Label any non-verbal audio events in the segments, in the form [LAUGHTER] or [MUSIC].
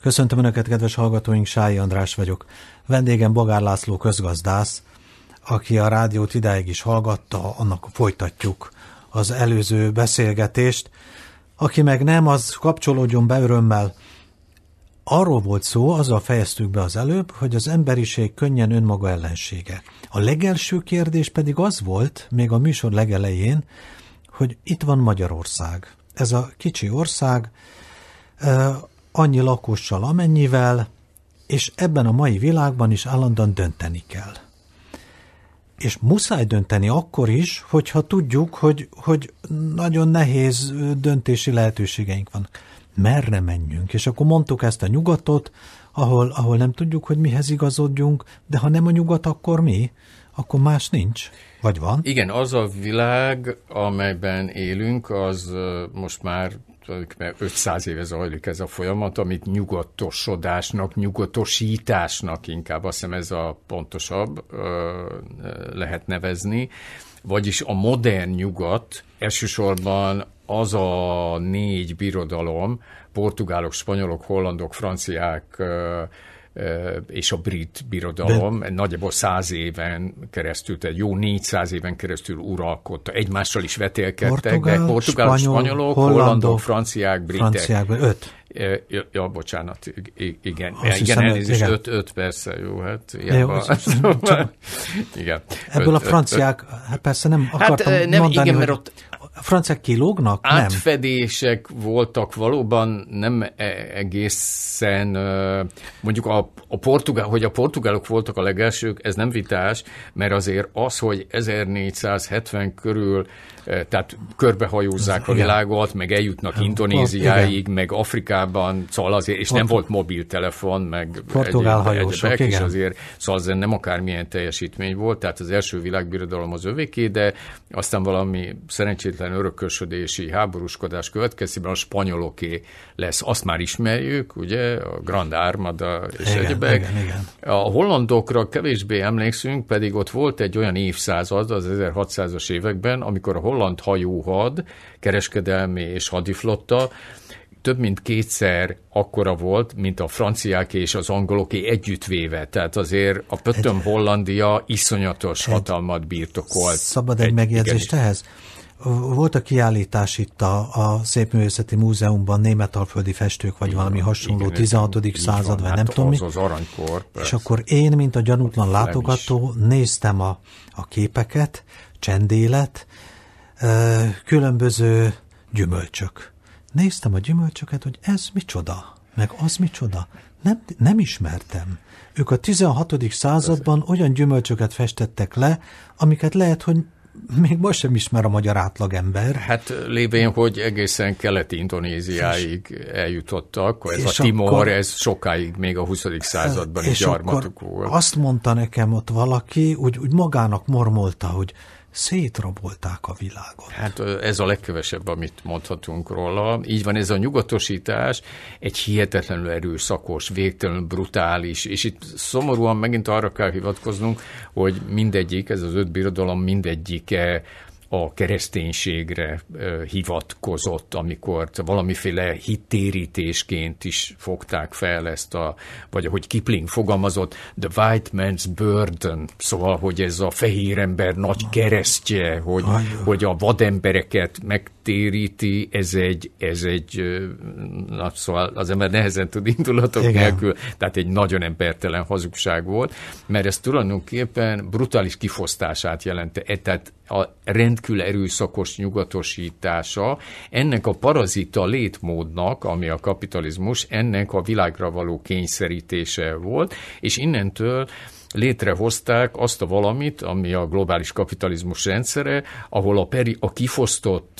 Köszöntöm Önöket, kedves hallgatóink, Sályi András vagyok. Vendégem Bogár László közgazdász, aki a rádiót idáig is hallgatta, annak folytatjuk az előző beszélgetést. Aki meg nem, az kapcsolódjon be örömmel. Arról volt szó, azzal fejeztük be az előbb, hogy az emberiség könnyen önmaga ellensége. A legelső kérdés pedig az volt, még a műsor legelején, hogy itt van Magyarország. Ez a kicsi ország, annyi lakossal, amennyivel, és ebben a mai világban is állandóan dönteni kell. És muszáj dönteni akkor is, hogyha tudjuk, hogy, hogy nagyon nehéz döntési lehetőségeink van. Merre menjünk? És akkor mondtuk ezt a nyugatot, ahol, ahol nem tudjuk, hogy mihez igazodjunk, de ha nem a nyugat, akkor mi? Akkor más nincs. Vagy van? Igen, az a világ, amelyben élünk, az most már mert 500 éve zajlik ez a folyamat, amit nyugatosodásnak, nyugatosításnak inkább, azt hiszem ez a pontosabb lehet nevezni, vagyis a modern nyugat elsősorban az a négy birodalom, portugálok, spanyolok, hollandok, franciák, és a brit birodalom De... nagyjából száz éven keresztül, tehát jó 400 éven keresztül uralkodta. Egymással is vetélkedtek, Portugál, de portugál, spanyol, spanyolok, hollandok, hollandok, franciák, britek. Franciák, öt. Ja, ja, bocsánat, igen. Azt igen, elnézést, öt, öt persze, jó, hát jó, [LAUGHS] igen. Ebből öt, a franciák, öt, hát persze nem hát, akartam hát, nem, mondani, igen, mert ott a franciák kilógnak? Átfedések nem. voltak valóban nem e- egészen, mondjuk a, a portugál, hogy a portugálok voltak a legelsők, ez nem vitás, mert azért az, hogy 1470 körül tehát körbehajózzák a világot, meg eljutnak ja, Indonéziáig, igen. meg Afrikában, szóval azért, és Port- nem volt mobiltelefon, meg Portugál hajósok, egyebek, és azért, szóval azért nem akármilyen teljesítmény volt, tehát az első világbirodalom az övéké, de aztán valami szerencsétlen örökösödési háborúskodás következtében a spanyoloké lesz. Azt már ismerjük, ugye, a Grand Armada és igen, egyebek. Igen, igen. A hollandokra kevésbé emlékszünk, pedig ott volt egy olyan évszázad az 1600-as években, amikor a holland hajóhad, kereskedelmi és hadiflotta több mint kétszer akkora volt, mint a franciák és az angoloké együttvéve. Tehát azért a Pöttöm Hollandia iszonyatos egy, hatalmat birtokolt. Szabad egy, egy megjegyzést ehhez? Volt a kiállítás itt a, a Szépművészeti Múzeumban németalföldi festők, vagy igen, valami hasonló, igen, 16. század, vagy nem hát tudom mi. Az aranykor, És akkor én, mint a gyanútlan látogató, néztem a, a képeket, csendélet, különböző gyümölcsök. Néztem a gyümölcsöket, hogy ez micsoda, meg az micsoda. Nem, nem ismertem. Ők a 16. században olyan gyümölcsöket festettek le, amiket lehet, hogy még most sem ismer a magyar átlagember. Hát lévén, hogy egészen keleti Indonéziáig eljutottak, ez a Timor, akkor, ez sokáig még a 20. században is gyarmatuk volt. Azt mondta nekem ott valaki, úgy, úgy magának mormolta, hogy szétrabolták a világot. Hát ez a legkevesebb, amit mondhatunk róla. Így van, ez a nyugatosítás egy hihetetlenül erőszakos, végtelenül brutális, és itt szomorúan megint arra kell hivatkoznunk, hogy mindegyik, ez az öt birodalom mindegyike a kereszténységre hivatkozott, amikor valamiféle hittérítésként is fogták fel ezt a, vagy ahogy Kipling fogalmazott, the white man's burden, szóval, hogy ez a fehér ember nagy keresztje, hogy, hogy a vadembereket megtéríti, ez egy, ez egy na, szóval az ember nehezen tud indulatok Igen. nélkül, tehát egy nagyon embertelen hazugság volt, mert ez tulajdonképpen brutális kifosztását jelente, e, tehát a rendkívül erőszakos nyugatosítása ennek a parazita létmódnak, ami a kapitalizmus, ennek a világra való kényszerítése volt, és innentől létrehozták azt a valamit, ami a globális kapitalizmus rendszere, ahol a, peri, a kifosztott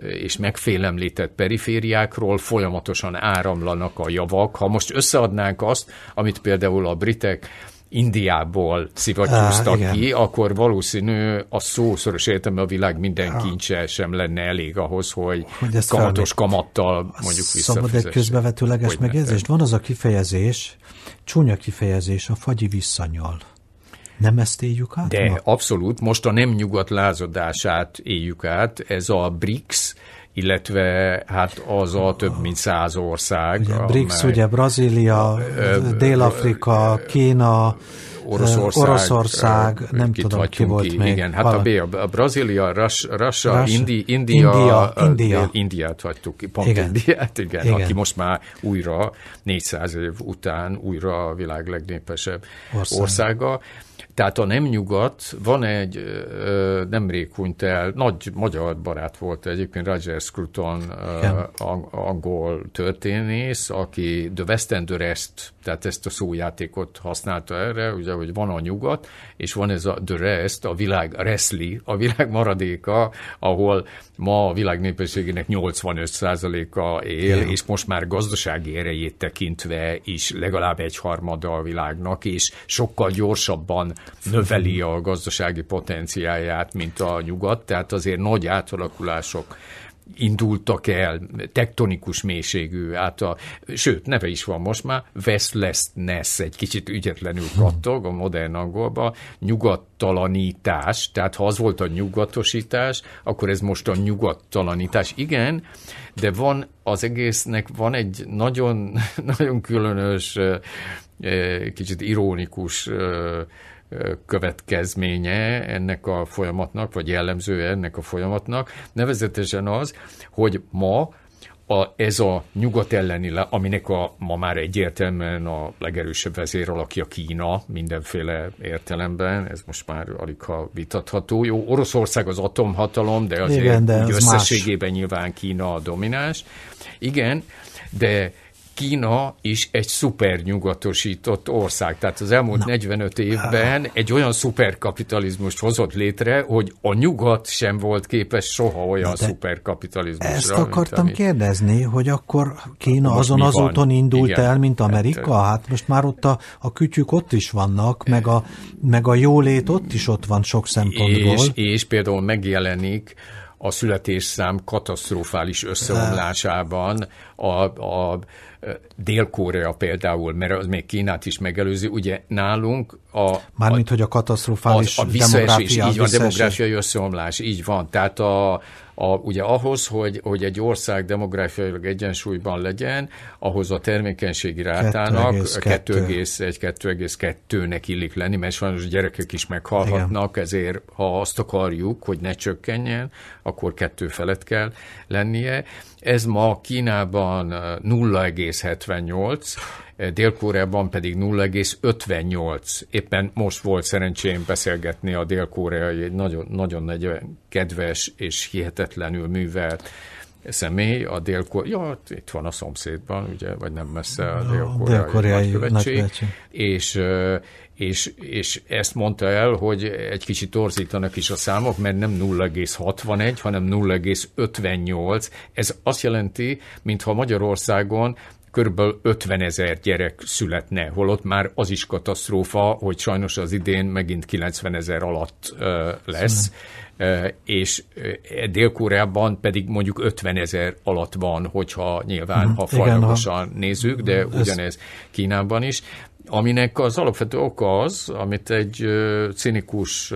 és megfélemlített perifériákról folyamatosan áramlanak a javak. Ha most összeadnánk azt, amit például a britek Indiából szivattyúztak ah, ki, akkor valószínű a szószoros értelme a világ minden ah. kincse sem lenne elég ahhoz, hogy, hogy kamatos kamattal mondjuk Szabad egy közbevetőleges megjegyzést? Van az a kifejezés, csúnya kifejezés, a fagyi visszanyal. Nem ezt éljük át? De ma? abszolút, most a nem nyugat lázadását éljük át, ez a BRICS, illetve hát az a több mint száz ország. Ugye, BRICS, ugye Brazília, Dél-Afrika, Kína, Oroszország, Oroszország nem tudom, ki volt ki. még. Igen, hát a, B, a Brazília, Russia, Russia Indi, India, India, India. Indiát hagytuk ki, pont igen. Indiát, igen, igen, aki most már újra 400 év után újra a világ legnépesebb Ország. országa. Tehát a nem nyugat, van egy nemrég hunyt el, nagy magyar barát volt egyébként Roger Scruton, ö, angol történész, aki The West End Rest, tehát ezt a szójátékot használta erre, ugye, hogy van a nyugat, és van ez a The Rest, a világ Resli, a világ maradéka, ahol ma a világ népességének 85%-a él, Igen. és most már gazdasági erejét tekintve is legalább egy harmada a világnak, és sokkal gyorsabban növeli a gazdasági potenciáját, mint a nyugat, tehát azért nagy átalakulások indultak el, tektonikus mélységű át a, sőt, neve is van most már, Westlessness, egy kicsit ügyetlenül kattog a modern angolban, nyugattalanítás, tehát ha az volt a nyugatosítás, akkor ez most a nyugattalanítás. Igen, de van az egésznek van egy nagyon, [LAUGHS] nagyon különös, kicsit ironikus következménye ennek a folyamatnak, vagy jellemzője ennek a folyamatnak, nevezetesen az, hogy ma a, ez a nyugat elleni, aminek a, ma már egyértelműen a legerősebb vezéralakja Kína mindenféle értelemben, ez most már alig ha vitatható. Jó, Oroszország az atomhatalom, de azért Igen, de összességében más. nyilván Kína a domináns. Igen, de Kína is egy szupernyugatosított ország. Tehát az elmúlt Na. 45 évben egy olyan szuperkapitalizmust hozott létre, hogy a nyugat sem volt képes soha olyan szuperkapitalizmusra. Ezt akartam amit... kérdezni, hogy akkor Kína azon az úton indult Igen. el, mint Amerika? Hát, hát most már ott a, a kütyük ott is vannak, meg a, meg a jólét ott is ott van sok szempontból. És, és például megjelenik a születésszám katasztrofális összeomlásában a, a Dél-Korea például, mert az még Kínát is megelőzi, ugye nálunk a... Mármint, a, hogy a katasztrofális a, a demográfia, így van, demográfiai összeomlás, így van. Tehát a, a, ugye ahhoz, hogy, hogy egy ország demográfiailag egyensúlyban legyen, ahhoz a termékenységi rátának 2,1-2,2-nek illik lenni, mert sajnos gyerekek is meghalhatnak, Igen. ezért ha azt akarjuk, hogy ne csökkenjen, akkor kettő felett kell lennie. Ez ma Kínában 0,78, Dél-Koreában pedig 0,58. Éppen most volt szerencsém beszélgetni a dél-koreai egy nagyon, nagyon nagy kedves és hihetetlenül művelt személy, a dél ja, itt van a szomszédban, ugye, vagy nem messze a dél-koreai, nagykövetség, nagykövetség. és és, és ezt mondta el, hogy egy kicsit torzítanak is a számok, mert nem 0,61, hanem 0,58. Ez azt jelenti, mintha Magyarországon körülbelül 50 ezer gyerek születne, holott már az is katasztrófa, hogy sajnos az idén megint 90 ezer alatt lesz, uh, és Dél-Koreában pedig mondjuk 50 ezer alatt van, hogyha nyilván, uh-huh. ha folyamatosan nézzük, de ugyanez Kínában is. Aminek az alapvető oka az, amit egy cinikus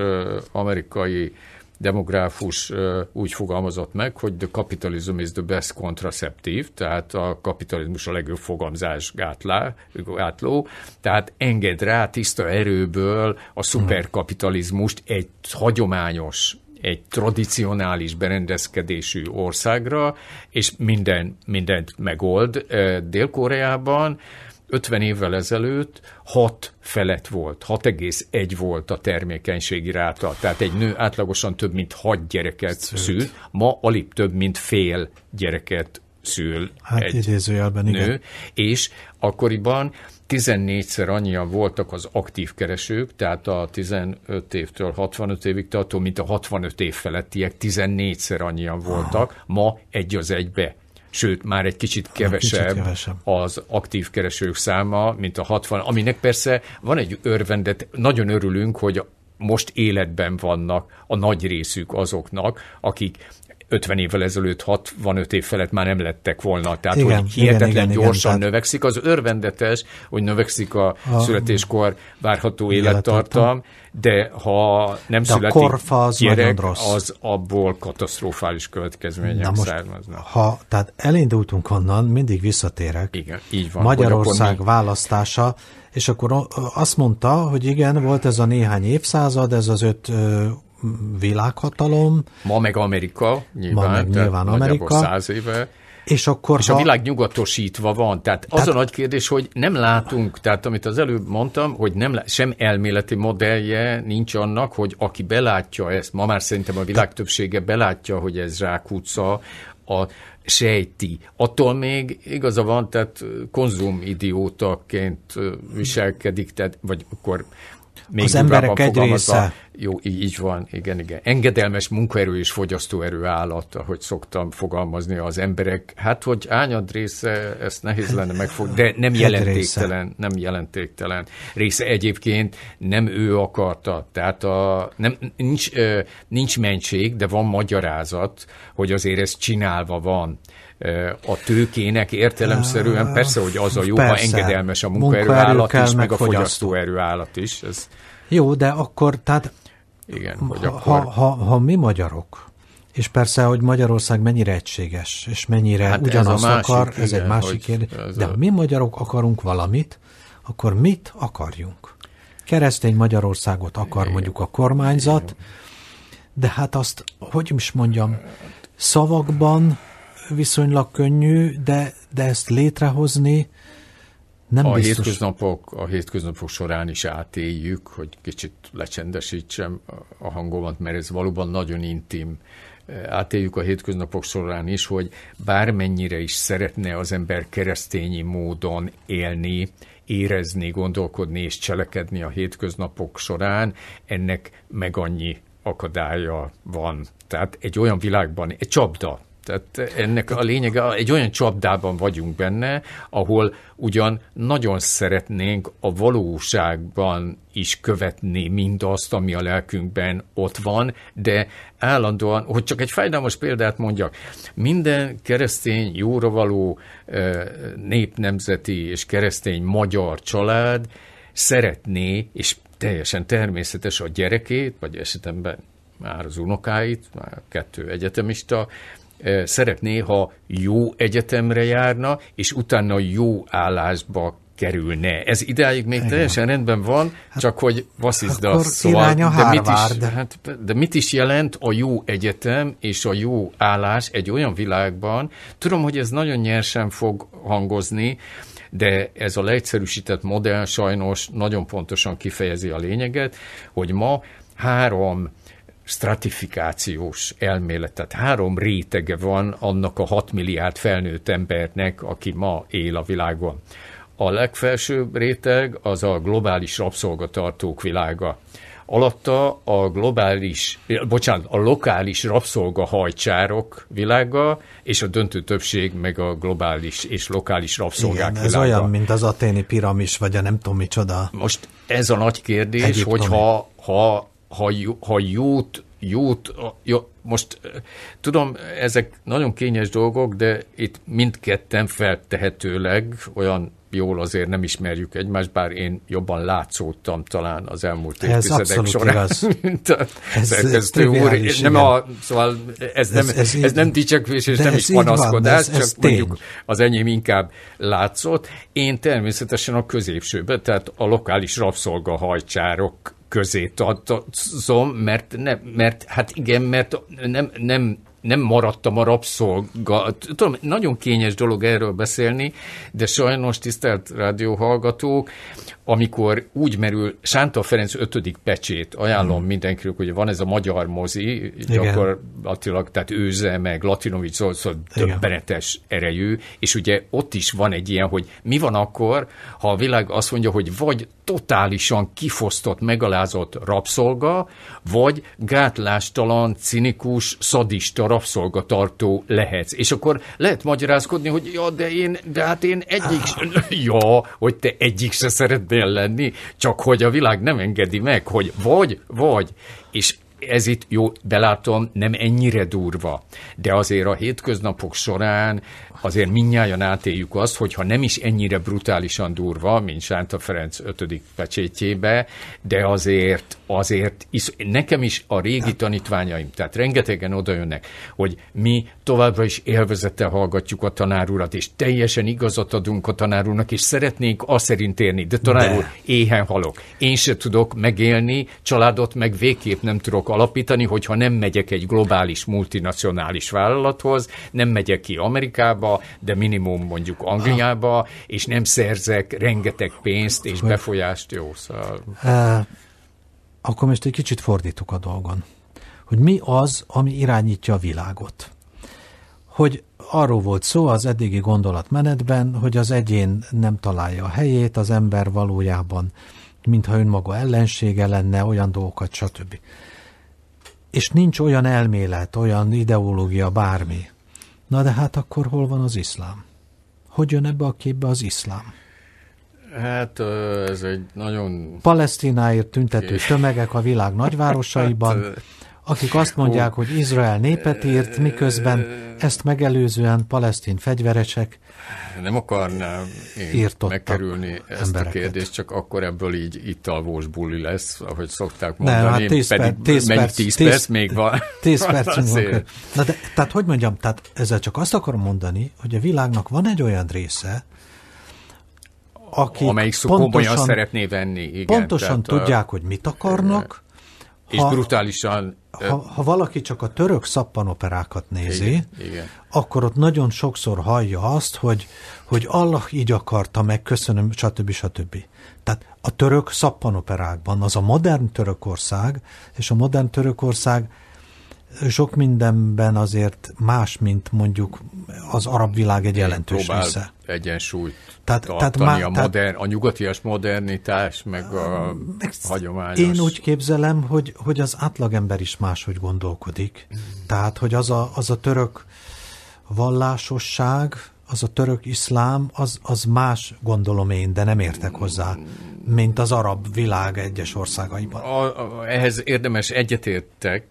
amerikai demográfus úgy fogalmazott meg, hogy the capitalism is the best contraceptive, tehát a kapitalizmus a legjobb fogamzás gátló, tehát enged rá tiszta erőből a szuperkapitalizmust egy hagyományos egy tradicionális berendezkedésű országra, és minden, mindent megold. Dél-Koreában 50 évvel ezelőtt 6 felett volt, 6,1 volt a termékenységi ráta, tehát egy nő átlagosan több mint 6 gyereket Szült. szül, ma alig több mint fél gyereket szül hát egy idézőjelben, nő, igen. és akkoriban 14-szer annyian voltak az aktív keresők, tehát a 15 évtől 65 évig tartó, mint a 65 év felettiek, 14-szer annyian voltak, ma egy az egybe sőt, már egy kicsit kevesebb, kicsit kevesebb az aktív keresők száma, mint a 60, aminek persze van egy örvendet, nagyon örülünk, hogy most életben vannak a nagy részük azoknak, akik 50 évvel ezelőtt 65 év felett már nem lettek volna. Tehát, igen, hogy hihetetlen igen, igen, gyorsan igen, növekszik. Az örvendetes, hogy növekszik a, a születéskor várható élettartam, de ha nem de születik a korfa az gyerek, az abból katasztrofális következmények származnak. Ha, tehát elindultunk onnan, mindig visszatérek. Igen, így van. Magyarország mi... választása, és akkor azt mondta, hogy igen, volt ez a néhány évszázad, ez az öt világhatalom. Ma meg Amerika, nyilván. Ma meg nyilván Amerika. Száz éve. És, akkor, és ha... a világ nyugatosítva van. Tehát az tehát... a nagy kérdés, hogy nem látunk, tehát amit az előbb mondtam, hogy nem sem elméleti modellje nincs annak, hogy aki belátja ezt, ma már szerintem a világ többsége belátja, hogy ez zsákutca, a sejti. Attól még igaza van, tehát konzumidiótaként viselkedik, tehát, vagy akkor még az emberek egy része. Jó, így van, igen, igen. Engedelmes munkaerő és fogyasztóerő állat, ahogy szoktam fogalmazni az emberek. Hát, hogy ányad része, ezt nehéz lenne megfog, de nem jelentéktelen, nem jelentéktelen része. Egyébként nem ő akarta, tehát a, nem, nincs, nincs mentség, de van magyarázat, hogy azért ez csinálva van a tőkének értelemszerűen persze, hogy az a jó, persze. ha engedelmes a munkaerőállat is, meg, meg a fogyasztóerőállat is. Ez... Jó, de akkor, tehát igen, hogy akkor... ha, ha, ha mi magyarok, és persze, hogy Magyarország mennyire egységes, és mennyire hát ugyanazt ez másik, akar, ez igen, egy másik kérdés, de a... mi magyarok akarunk valamit, akkor mit akarjunk? Keresztény Magyarországot akar igen. mondjuk a kormányzat, de hát azt, hogy is mondjam, szavakban viszonylag könnyű, de, de ezt létrehozni nem a biztos. Hétköznapok, a hétköznapok során is átéljük, hogy kicsit lecsendesítsem a hangomat, mert ez valóban nagyon intim. Átéljük a hétköznapok során is, hogy bármennyire is szeretne az ember keresztényi módon élni, érezni, gondolkodni és cselekedni a hétköznapok során, ennek meg annyi akadálya van. Tehát egy olyan világban, egy csapda, tehát ennek a lényege, egy olyan csapdában vagyunk benne, ahol ugyan nagyon szeretnénk a valóságban is követni mindazt, ami a lelkünkben ott van, de állandóan, hogy csak egy fájdalmas példát mondjak, minden keresztény, jóra való népnemzeti és keresztény magyar család szeretné, és teljesen természetes a gyerekét, vagy esetemben már az unokáit, már kettő egyetemista, szeretné, ha jó egyetemre járna, és utána jó állásba kerülne. Ez ideáig még Igen. teljesen rendben van, hát, csak hogy vasszizda szóval. De mit, is, hát, de mit is jelent a jó egyetem és a jó állás egy olyan világban? Tudom, hogy ez nagyon nyersen fog hangozni, de ez a leegyszerűsített modell sajnos nagyon pontosan kifejezi a lényeget, hogy ma három stratifikációs elmélet, tehát három rétege van annak a 6 milliárd felnőtt embernek, aki ma él a világon. A legfelsőbb réteg az a globális rabszolgatartók világa. Alatta a globális, bocsánat, a lokális rabszolgahajcsárok világa, és a döntő többség meg a globális és lokális rabszolgák Igen, ez világa. olyan, mint az aténi piramis, vagy a nem tudom micsoda. Most ez a nagy kérdés, Egyiptomi. hogyha ha ha, ha jót, jót, jó, most tudom, ezek nagyon kényes dolgok, de itt mindketten feltehetőleg olyan jól azért nem ismerjük egymást, bár én jobban látszódtam talán az elmúlt ez évtizedek során, igaz. [LAUGHS] mint a ez, szerkesztő úr. Nem a, szóval ez, nem, ez, ez, ez nem dicsekvés és nem is panaszkodás, van, ez, ez csak tény. mondjuk az enyém inkább látszott. Én természetesen a középsőben, tehát a lokális rabszolgahajcsárok közé tartozom, mert, ne, mert hát igen, mert nem, nem, nem maradtam a rabszolga. Tudom, nagyon kényes dolog erről beszélni, de sajnos tisztelt rádióhallgatók, amikor úgy merül, Sánta Ferenc ötödik pecsét ajánlom hmm. mindenkinek, hogy van ez a magyar mozi, gyakorlatilag, tehát őze, meg Latinovics Zolszor döbbenetes erejű, és ugye ott is van egy ilyen, hogy mi van akkor, ha a világ azt mondja, hogy vagy totálisan kifosztott, megalázott rabszolga, vagy gátlástalan, cinikus, szadista rabszolgatartó lehetsz. És akkor lehet magyarázkodni, hogy ja, de én, de hát én egyik, [LAUGHS] ja, hogy te egyik se szeretnél lenni, csak hogy a világ nem engedi meg, hogy vagy, vagy. És ez itt, jó, belátom, nem ennyire durva, de azért a hétköznapok során azért minnyáján átéljük azt, hogy ha nem is ennyire brutálisan durva, mint Sánta Ferenc ötödik pecsétjébe, de azért, azért is, nekem is a régi tanítványaim, tehát rengetegen odajönnek, hogy mi továbbra is élvezettel hallgatjuk a tanárurat, és teljesen igazat adunk a tanárúrnak, és szeretnénk azt szerint érni, de tanár úr, éhen halok. Én se tudok megélni, családot meg végképp nem tudok alapítani, hogyha nem megyek egy globális, multinacionális vállalathoz, nem megyek ki Amerikába, de minimum mondjuk Angliába, és nem szerzek rengeteg pénzt és befolyást. Jó, szóval... E, akkor most egy kicsit fordítok a dolgon. Hogy mi az, ami irányítja a világot? Hogy arról volt szó az eddigi gondolatmenetben, hogy az egyén nem találja a helyét, az ember valójában, mintha önmaga ellensége lenne, olyan dolgokat, stb. És nincs olyan elmélet, olyan ideológia, bármi. Na de hát akkor hol van az iszlám? Hogy jön ebbe a képbe az iszlám? Hát ez egy nagyon... Palesztináért tüntető tömegek a világ [LAUGHS] nagyvárosaiban, hát, akik azt mondják, hogy Izrael népet írt, miközben ezt megelőzően palesztin fegyveresek nem akarnám én megkerülni ezt embereket. a kérdést, csak akkor ebből így italvós buli lesz, ahogy szokták mondani, Nem, hát tíz pedig perc, tíz perc, tíz perc, perc, még van. Tíz percünk [LAUGHS] van. Na de, tehát hogy mondjam, tehát ezzel csak azt akarom mondani, hogy a világnak van egy olyan része, akik Amelyik pontosan, szeretné venni. Igen, pontosan tudják, a, hogy mit akarnak, és ha, brutálisan... Ha, ha valaki csak a török szappanoperákat nézi, igen, igen. akkor ott nagyon sokszor hallja azt, hogy, hogy Allah így akarta meg, köszönöm, stb. stb. Tehát a török szappanoperákban az a modern Törökország, és a modern Törökország sok mindenben azért más, mint mondjuk az arab világ egy jelentős része. egyensúlyt tehát, tehát má, a, modern, a nyugatias modernitás, meg a meg hagyományos. Én úgy képzelem, hogy, hogy az átlagember is máshogy gondolkodik. Tehát, hogy az a, az a török vallásosság, az a török iszlám, az, az más gondolom én, de nem értek hozzá, mint az arab világ egyes országaiban. A, a, ehhez érdemes egyetértek,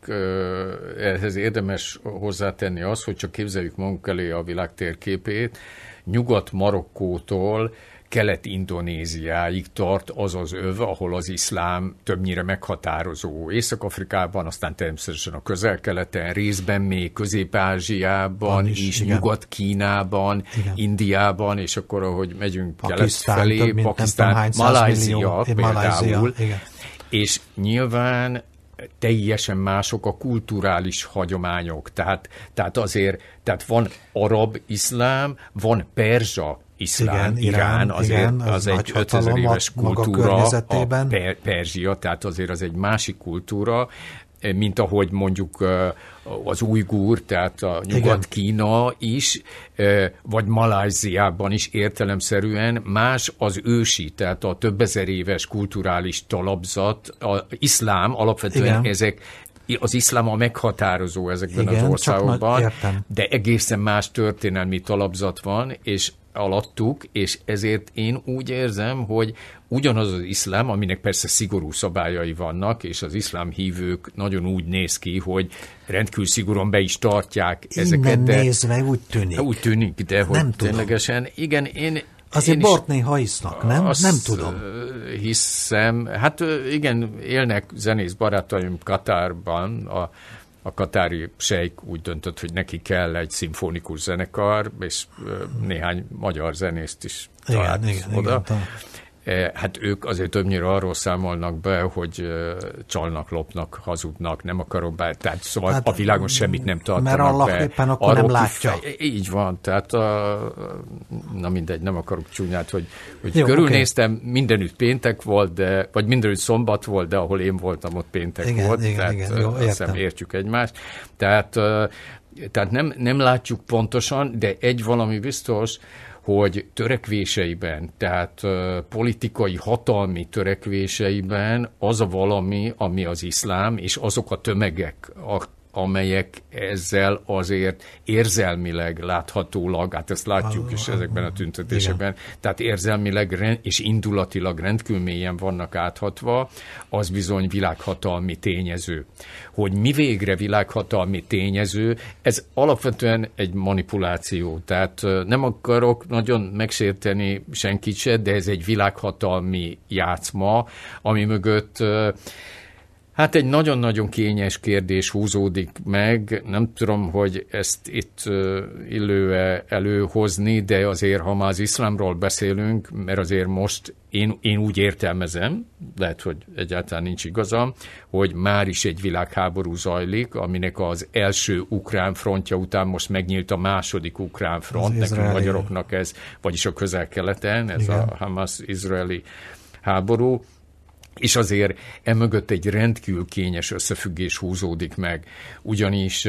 ehhez érdemes hozzátenni az, hogy csak képzeljük magunk elé a világ térképét, Nyugat-Marokkótól Kelet-Indonéziáig tart az az öv, ahol az iszlám többnyire meghatározó. Észak-Afrikában, aztán természetesen a közel-keleten, részben még Közép-Ázsiában is, is Nyugat-Kínában, igen. Indiában, és akkor, ahogy megyünk Pakisztán, kelet felé, Pakisztán, Malázia például. Igen. És nyilván teljesen mások a kulturális hagyományok. Tehát, tehát azért, tehát van arab iszlám, van perzsa iszlám, igen, Irán, azért igen, az, az egy 5000 éves kultúra, a per, Perzsia, tehát azért az egy másik kultúra, mint ahogy mondjuk az ujgur, tehát a Nyugat-Kína is, vagy Malajziában is értelemszerűen más az ősi, tehát a több ezer éves kulturális talapzat, a iszlám alapvetően Igen. ezek az iszlám a meghatározó ezekben Igen, az országokban, de egészen más történelmi talapzat van, és alattuk, és ezért én úgy érzem, hogy ugyanaz az iszlám, aminek persze szigorú szabályai vannak, és az iszlám hívők nagyon úgy néz ki, hogy rendkívül szigorúan be is tartják Innen ezeket. De, nézve úgy tűnik. Úgy tűnik, de hogy nem ténylegesen, igen, én Azért bort néha isznak, nem? Nem tudom. hiszem, hát igen, élnek zenész barátaim Katárban, a a katári sejk úgy döntött, hogy neki kell egy szimfonikus zenekar, és néhány magyar zenészt is talált igen, igen, oda. Igen, Eh, hát ők azért többnyire arról számolnak be, hogy eh, csalnak, lopnak, hazudnak, nem akarok be, tehát szóval hát, a világon semmit nem tartanak Mert Allah be. éppen akkor arról nem látja. Kifej, így van, tehát a, na mindegy, nem akarok csúnyát, hogy, hogy Jó, körülnéztem, okay. mindenütt péntek volt, de, vagy mindenütt szombat volt, de ahol én voltam, ott péntek igen, volt, igen, tehát igen, jó, azt hiszem értjük egymást. Tehát, tehát nem, nem látjuk pontosan, de egy valami biztos, hogy törekvéseiben, tehát politikai, hatalmi törekvéseiben az a valami, ami az iszlám, és azok a tömegek, amelyek ezzel azért érzelmileg láthatólag, hát ezt látjuk is ezekben a tüntetésekben, Igen. tehát érzelmileg és indulatilag rendkívül mélyen vannak áthatva, az bizony világhatalmi tényező. Hogy mi végre világhatalmi tényező, ez alapvetően egy manipuláció, tehát nem akarok nagyon megsérteni senkit se, de ez egy világhatalmi játszma, ami mögött Hát egy nagyon-nagyon kényes kérdés húzódik meg. Nem tudom, hogy ezt itt illő előhozni, de azért, ha már az iszlámról beszélünk, mert azért most én, én úgy értelmezem, lehet, hogy egyáltalán nincs igazam, hogy már is egy világháború zajlik, aminek az első ukrán frontja után most megnyílt a második ukrán front, az nekünk magyaroknak ez, vagyis a közel-keleten, ez Igen. a Hamas-izraeli háború, és azért emögött egy rendkívül kényes összefüggés húzódik meg, ugyanis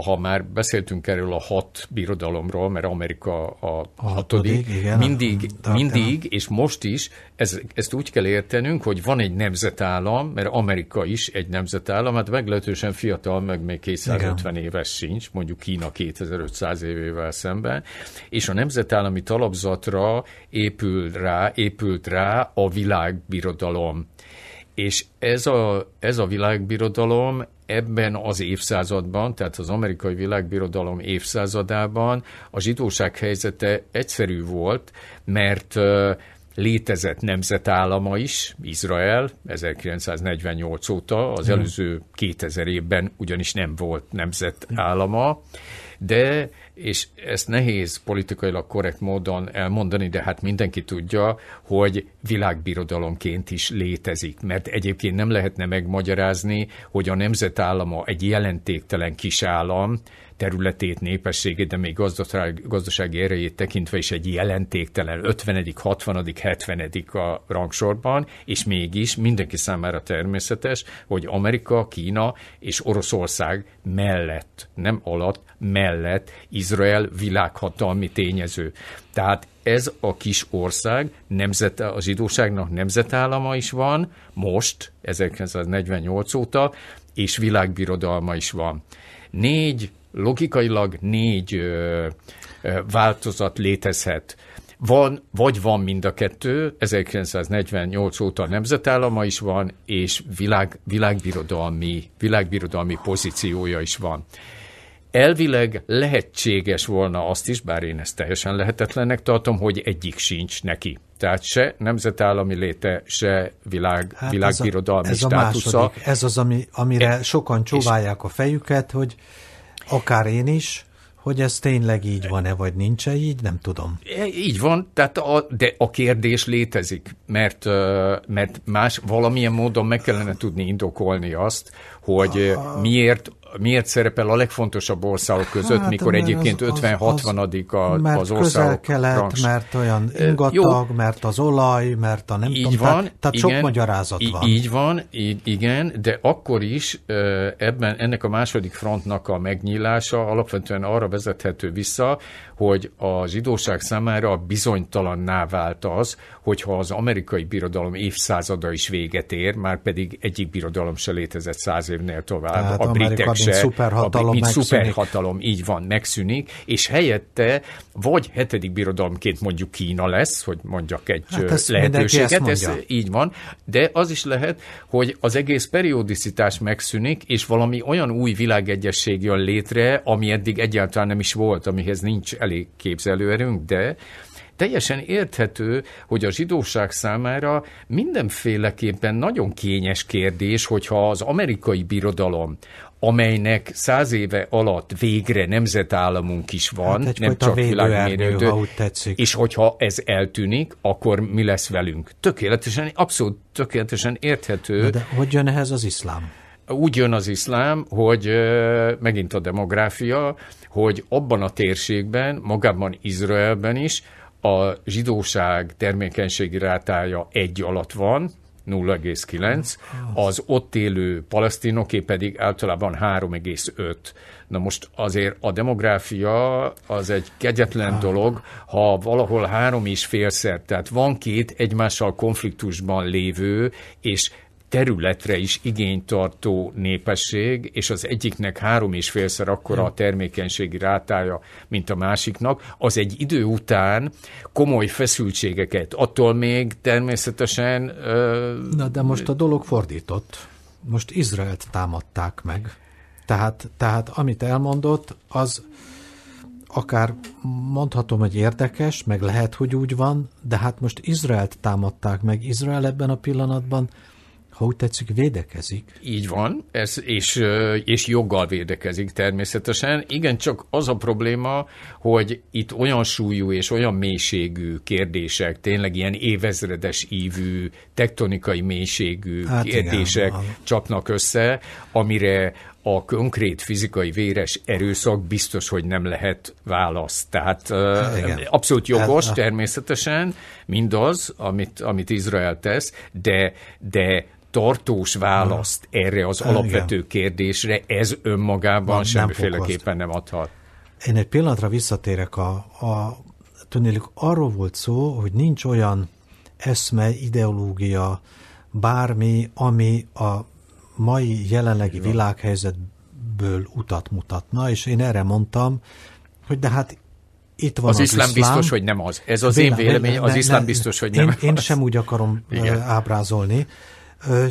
ha már beszéltünk erről a hat birodalomról, mert Amerika a, a hatodik, igen, mindig, a mindig, és most is ez, ezt úgy kell értenünk, hogy van egy nemzetállam, mert Amerika is egy nemzetállam, hát meglehetősen fiatal, meg még 250 igen. éves sincs, mondjuk Kína 2500 évével szemben, és a nemzetállami talapzatra épül rá, épült rá a világbirodalom. És ez a, ez a világbirodalom ebben az évszázadban, tehát az amerikai világbirodalom évszázadában a zsidóság helyzete egyszerű volt, mert létezett nemzetállama is, Izrael 1948 óta, az előző 2000 évben ugyanis nem volt nemzetállama, de és ezt nehéz politikailag korrekt módon elmondani, de hát mindenki tudja, hogy világbirodalomként is létezik, mert egyébként nem lehetne megmagyarázni, hogy a nemzetállama egy jelentéktelen kisállam, területét, népességét, de még gazdaság, gazdasági erejét tekintve is egy jelentéktelen 50., 60., 70. a rangsorban, és mégis mindenki számára természetes, hogy Amerika, Kína és Oroszország mellett, nem alatt, mellett Izrael világhatalmi tényező. Tehát ez a kis ország, nemzet, a zsidóságnak nemzetállama is van, most, 1948 óta, és világbirodalma is van. Négy logikailag négy ö, ö, változat létezhet. Van, vagy van mind a kettő, 1948 óta nemzetállama is van, és világ, világbirodalmi, világbirodalmi pozíciója is van. Elvileg lehetséges volna azt is, bár én ezt teljesen lehetetlennek tartom, hogy egyik sincs neki. Tehát se nemzetállami léte, se világ, hát világbirodalmi ez a, ez státusza. A második, ez az, ami, amire e, sokan csóválják a fejüket, hogy akár én is, hogy ez tényleg így van-e, vagy nincs-e így, nem tudom. E, így van, tehát a, de a kérdés létezik, mert, mert más valamilyen módon meg kellene tudni indokolni azt, hogy miért miért szerepel a legfontosabb országok között, hát, mikor egyébként 50-60 az, mert az országok kelet, rangs. mert olyan ingatag, Jó. mert az olaj, mert a nem így tudom, van, tehát, tehát igen, sok magyarázat van. Így van, így, igen, de akkor is ebben ennek a második frontnak a megnyílása alapvetően arra vezethető vissza, hogy a zsidóság számára bizonytalanná vált az, hogyha az amerikai birodalom évszázada is véget ér, már pedig egyik birodalom se létezett száz évnél tovább. Tehát a britek se, szuperhatalom, a, mint szuperhatalom, így van, megszűnik, és helyette vagy hetedik birodalomként mondjuk Kína lesz, hogy mondjak egy hát lehetőséget, ez így van, de az is lehet, hogy az egész periodicitás megszűnik, és valami olyan új világegyesség jön létre, ami eddig egyáltalán nem is volt, amihez nincs elég képzelőerőnk, de teljesen érthető, hogy a zsidóság számára mindenféleképpen nagyon kényes kérdés, hogyha az amerikai birodalom amelynek száz éve alatt végre nemzetállamunk is van, hát nem csak világmérődő, ha és hogyha ez eltűnik, akkor mi lesz velünk? Tökéletesen, abszolút tökéletesen érthető. De hogy jön ehhez az iszlám? Úgy jön az iszlám, hogy megint a demográfia, hogy abban a térségben, magában Izraelben is a zsidóság termékenységi rátája egy alatt van, 0,9, az ott élő palesztinoké pedig általában 3,5. Na most azért a demográfia az egy kegyetlen dolog, ha valahol három és félszer, tehát van két egymással konfliktusban lévő, és területre is igénytartó népesség, és az egyiknek három és félszer akkora a termékenységi rátája, mint a másiknak, az egy idő után komoly feszültségeket, attól még természetesen... Uh, Na de most a dolog fordított. Most Izraelt támadták meg. Tehát, tehát amit elmondott, az akár mondhatom, hogy érdekes, meg lehet, hogy úgy van, de hát most Izraelt támadták meg. Izrael ebben a pillanatban ha úgy tetszik, védekezik. Így van, ez, és, és joggal védekezik természetesen. Igen, csak az a probléma, hogy itt olyan súlyú és olyan mélységű kérdések, tényleg ilyen évezredes ívű, tektonikai mélységű hát kérdések igen, csapnak össze, amire a konkrét fizikai véres erőszak biztos, hogy nem lehet válasz. Tehát Igen. abszolút jogos hát, természetesen mindaz, amit, amit Izrael tesz, de, de tartós választ erre az alapvető Igen. kérdésre, ez önmagában nem, semmiféleképpen nem adhat. Én egy pillanatra visszatérek a, a tudnélik, arról volt szó, hogy nincs olyan eszme, ideológia, bármi, ami a mai jelenlegi világhelyzetből utat mutatna, és én erre mondtam, hogy de hát itt van az, az iszlám, iszlám biztos, hogy nem az. Ez az Vélem, én vélemény, az ne, iszlám biztos, hogy nem én, az. Én sem úgy akarom Igen. ábrázolni,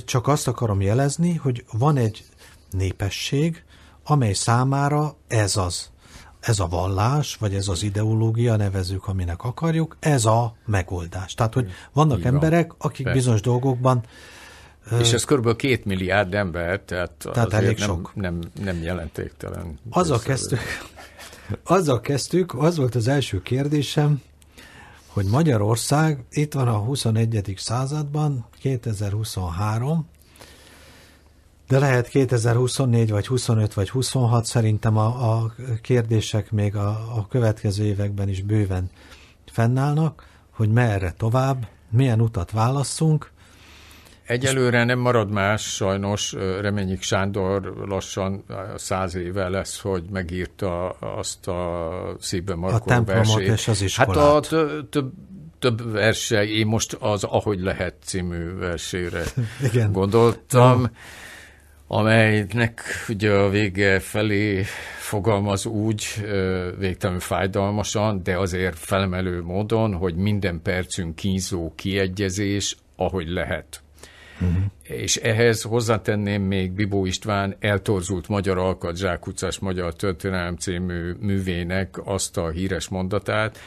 csak azt akarom jelezni, hogy van egy népesség, amely számára ez az, ez a vallás, vagy ez az ideológia, nevezük, aminek akarjuk, ez a megoldás. Tehát, hogy vannak Igen. emberek, akik Persze. bizonyos dolgokban és ez kb. két milliárd ember, tehát, tehát elég nem, sok. Nem, nem jelentéktelen. Azzal kezdtük, azzal kezdtük, az volt az első kérdésem, hogy Magyarország itt van a 21. században, 2023, de lehet 2024, vagy 25, vagy 26, szerintem a, a kérdések még a, a következő években is bőven fennállnak, hogy merre tovább, milyen utat válasszunk, Egyelőre nem marad más, sajnos Reményik Sándor lassan száz éve lesz, hogy megírta azt a szívben markó a versét. és az iskolát. Hát a több több verse, én most az Ahogy lehet című versére [LAUGHS] Igen. gondoltam, amelynek ugye a vége felé fogalmaz úgy végtelenül fájdalmasan, de azért felemelő módon, hogy minden percünk kínzó kiegyezés, ahogy lehet. Uh-huh. És ehhez hozzátenném még Bibó István eltorzult magyar alkat zsákutcás magyar történelem című művének azt a híres mondatát,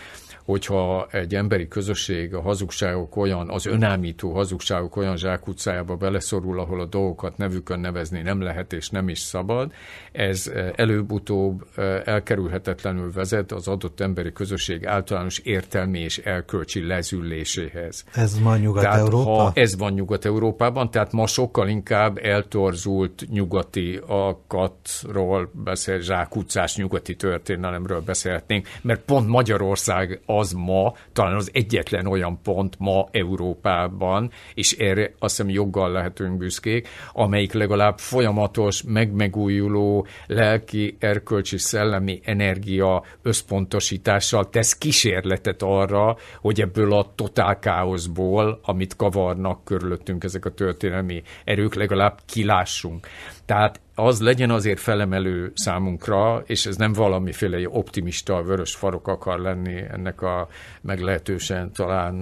hogyha egy emberi közösség a hazugságok olyan, az önállító hazugságok olyan zsákutcájába beleszorul, ahol a dolgokat nevükön nevezni nem lehet és nem is szabad, ez eh, előbb-utóbb eh, elkerülhetetlenül vezet az adott emberi közösség általános értelmi és elkölcsi lezülléséhez. Ez ma Nyugat-Európa? Ez van Nyugat-Európában, tehát ma sokkal inkább eltorzult nyugati alkatról beszél, zsákutcás nyugati történelemről beszélhetnénk, mert pont Magyarország az ma talán az egyetlen olyan pont ma Európában, és erre azt hiszem joggal lehetünk büszkék, amelyik legalább folyamatos, megmegújuló lelki, erkölcsi, szellemi energia összpontosítással tesz kísérletet arra, hogy ebből a totál káoszból, amit kavarnak körülöttünk ezek a történelmi erők, legalább kilássunk. Tehát az legyen azért felemelő számunkra, és ez nem valamiféle optimista, vörös farok akar lenni ennek a meglehetősen talán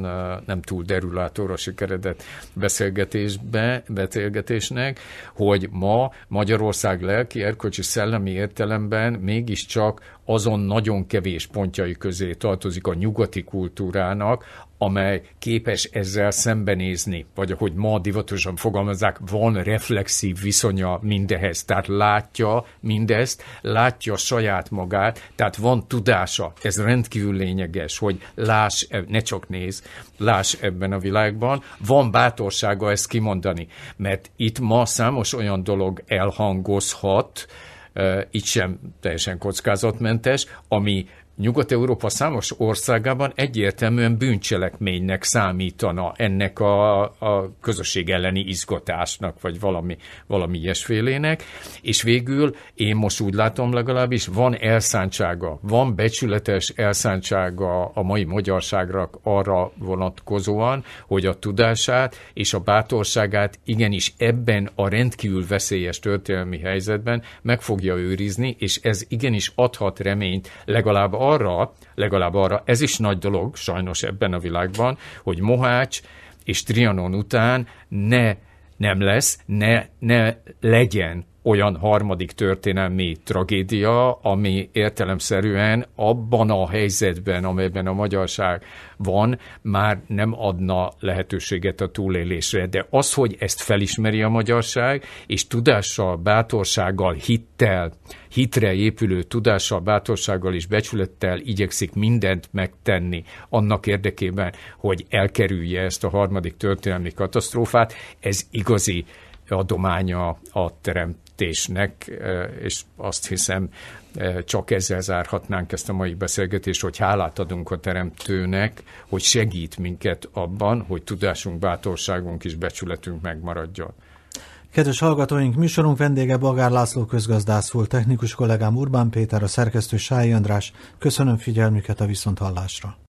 nem túl derülátóra sikeredett beszélgetésbe, beszélgetésnek, hogy ma Magyarország lelki, erkölcsi, szellemi értelemben mégiscsak azon nagyon kevés pontjai közé tartozik a nyugati kultúrának, amely képes ezzel szembenézni, vagy ahogy ma divatosan fogalmazzák, van reflexív viszonya mindehez, tehát látja mindezt, látja saját magát, tehát van tudása, ez rendkívül lényeges, hogy láss, e- ne csak néz, láss ebben a világban, van bátorsága ezt kimondani, mert itt ma számos olyan dolog elhangozhat, itt sem teljesen kockázatmentes, ami Nyugat-Európa számos országában egyértelműen bűncselekménynek számítana ennek a, a közösség elleni izgatásnak, vagy valami, valami ilyesfélének, és végül én most úgy látom legalábbis, van elszántsága, van becsületes elszántsága a mai magyarságra arra vonatkozóan, hogy a tudását és a bátorságát igenis ebben a rendkívül veszélyes történelmi helyzetben meg fogja őrizni, és ez igenis adhat reményt legalább arra, legalább arra, ez is nagy dolog sajnos ebben a világban, hogy Mohács és Trianon után ne nem lesz, ne, ne legyen olyan harmadik történelmi tragédia, ami értelemszerűen abban a helyzetben, amelyben a magyarság van, már nem adna lehetőséget a túlélésre. De az, hogy ezt felismeri a magyarság, és tudással, bátorsággal, hittel, hitre épülő tudással, bátorsággal és becsülettel igyekszik mindent megtenni annak érdekében, hogy elkerülje ezt a harmadik történelmi katasztrófát, ez igazi adománya a teremtésnek, és azt hiszem, csak ezzel zárhatnánk ezt a mai beszélgetést, hogy hálát adunk a teremtőnek, hogy segít minket abban, hogy tudásunk, bátorságunk és becsületünk megmaradjon. Kedves hallgatóink, műsorunk vendége Bagár László közgazdász volt, technikus kollégám Urbán Péter, a szerkesztő Sályi András. Köszönöm figyelmüket a viszonthallásra.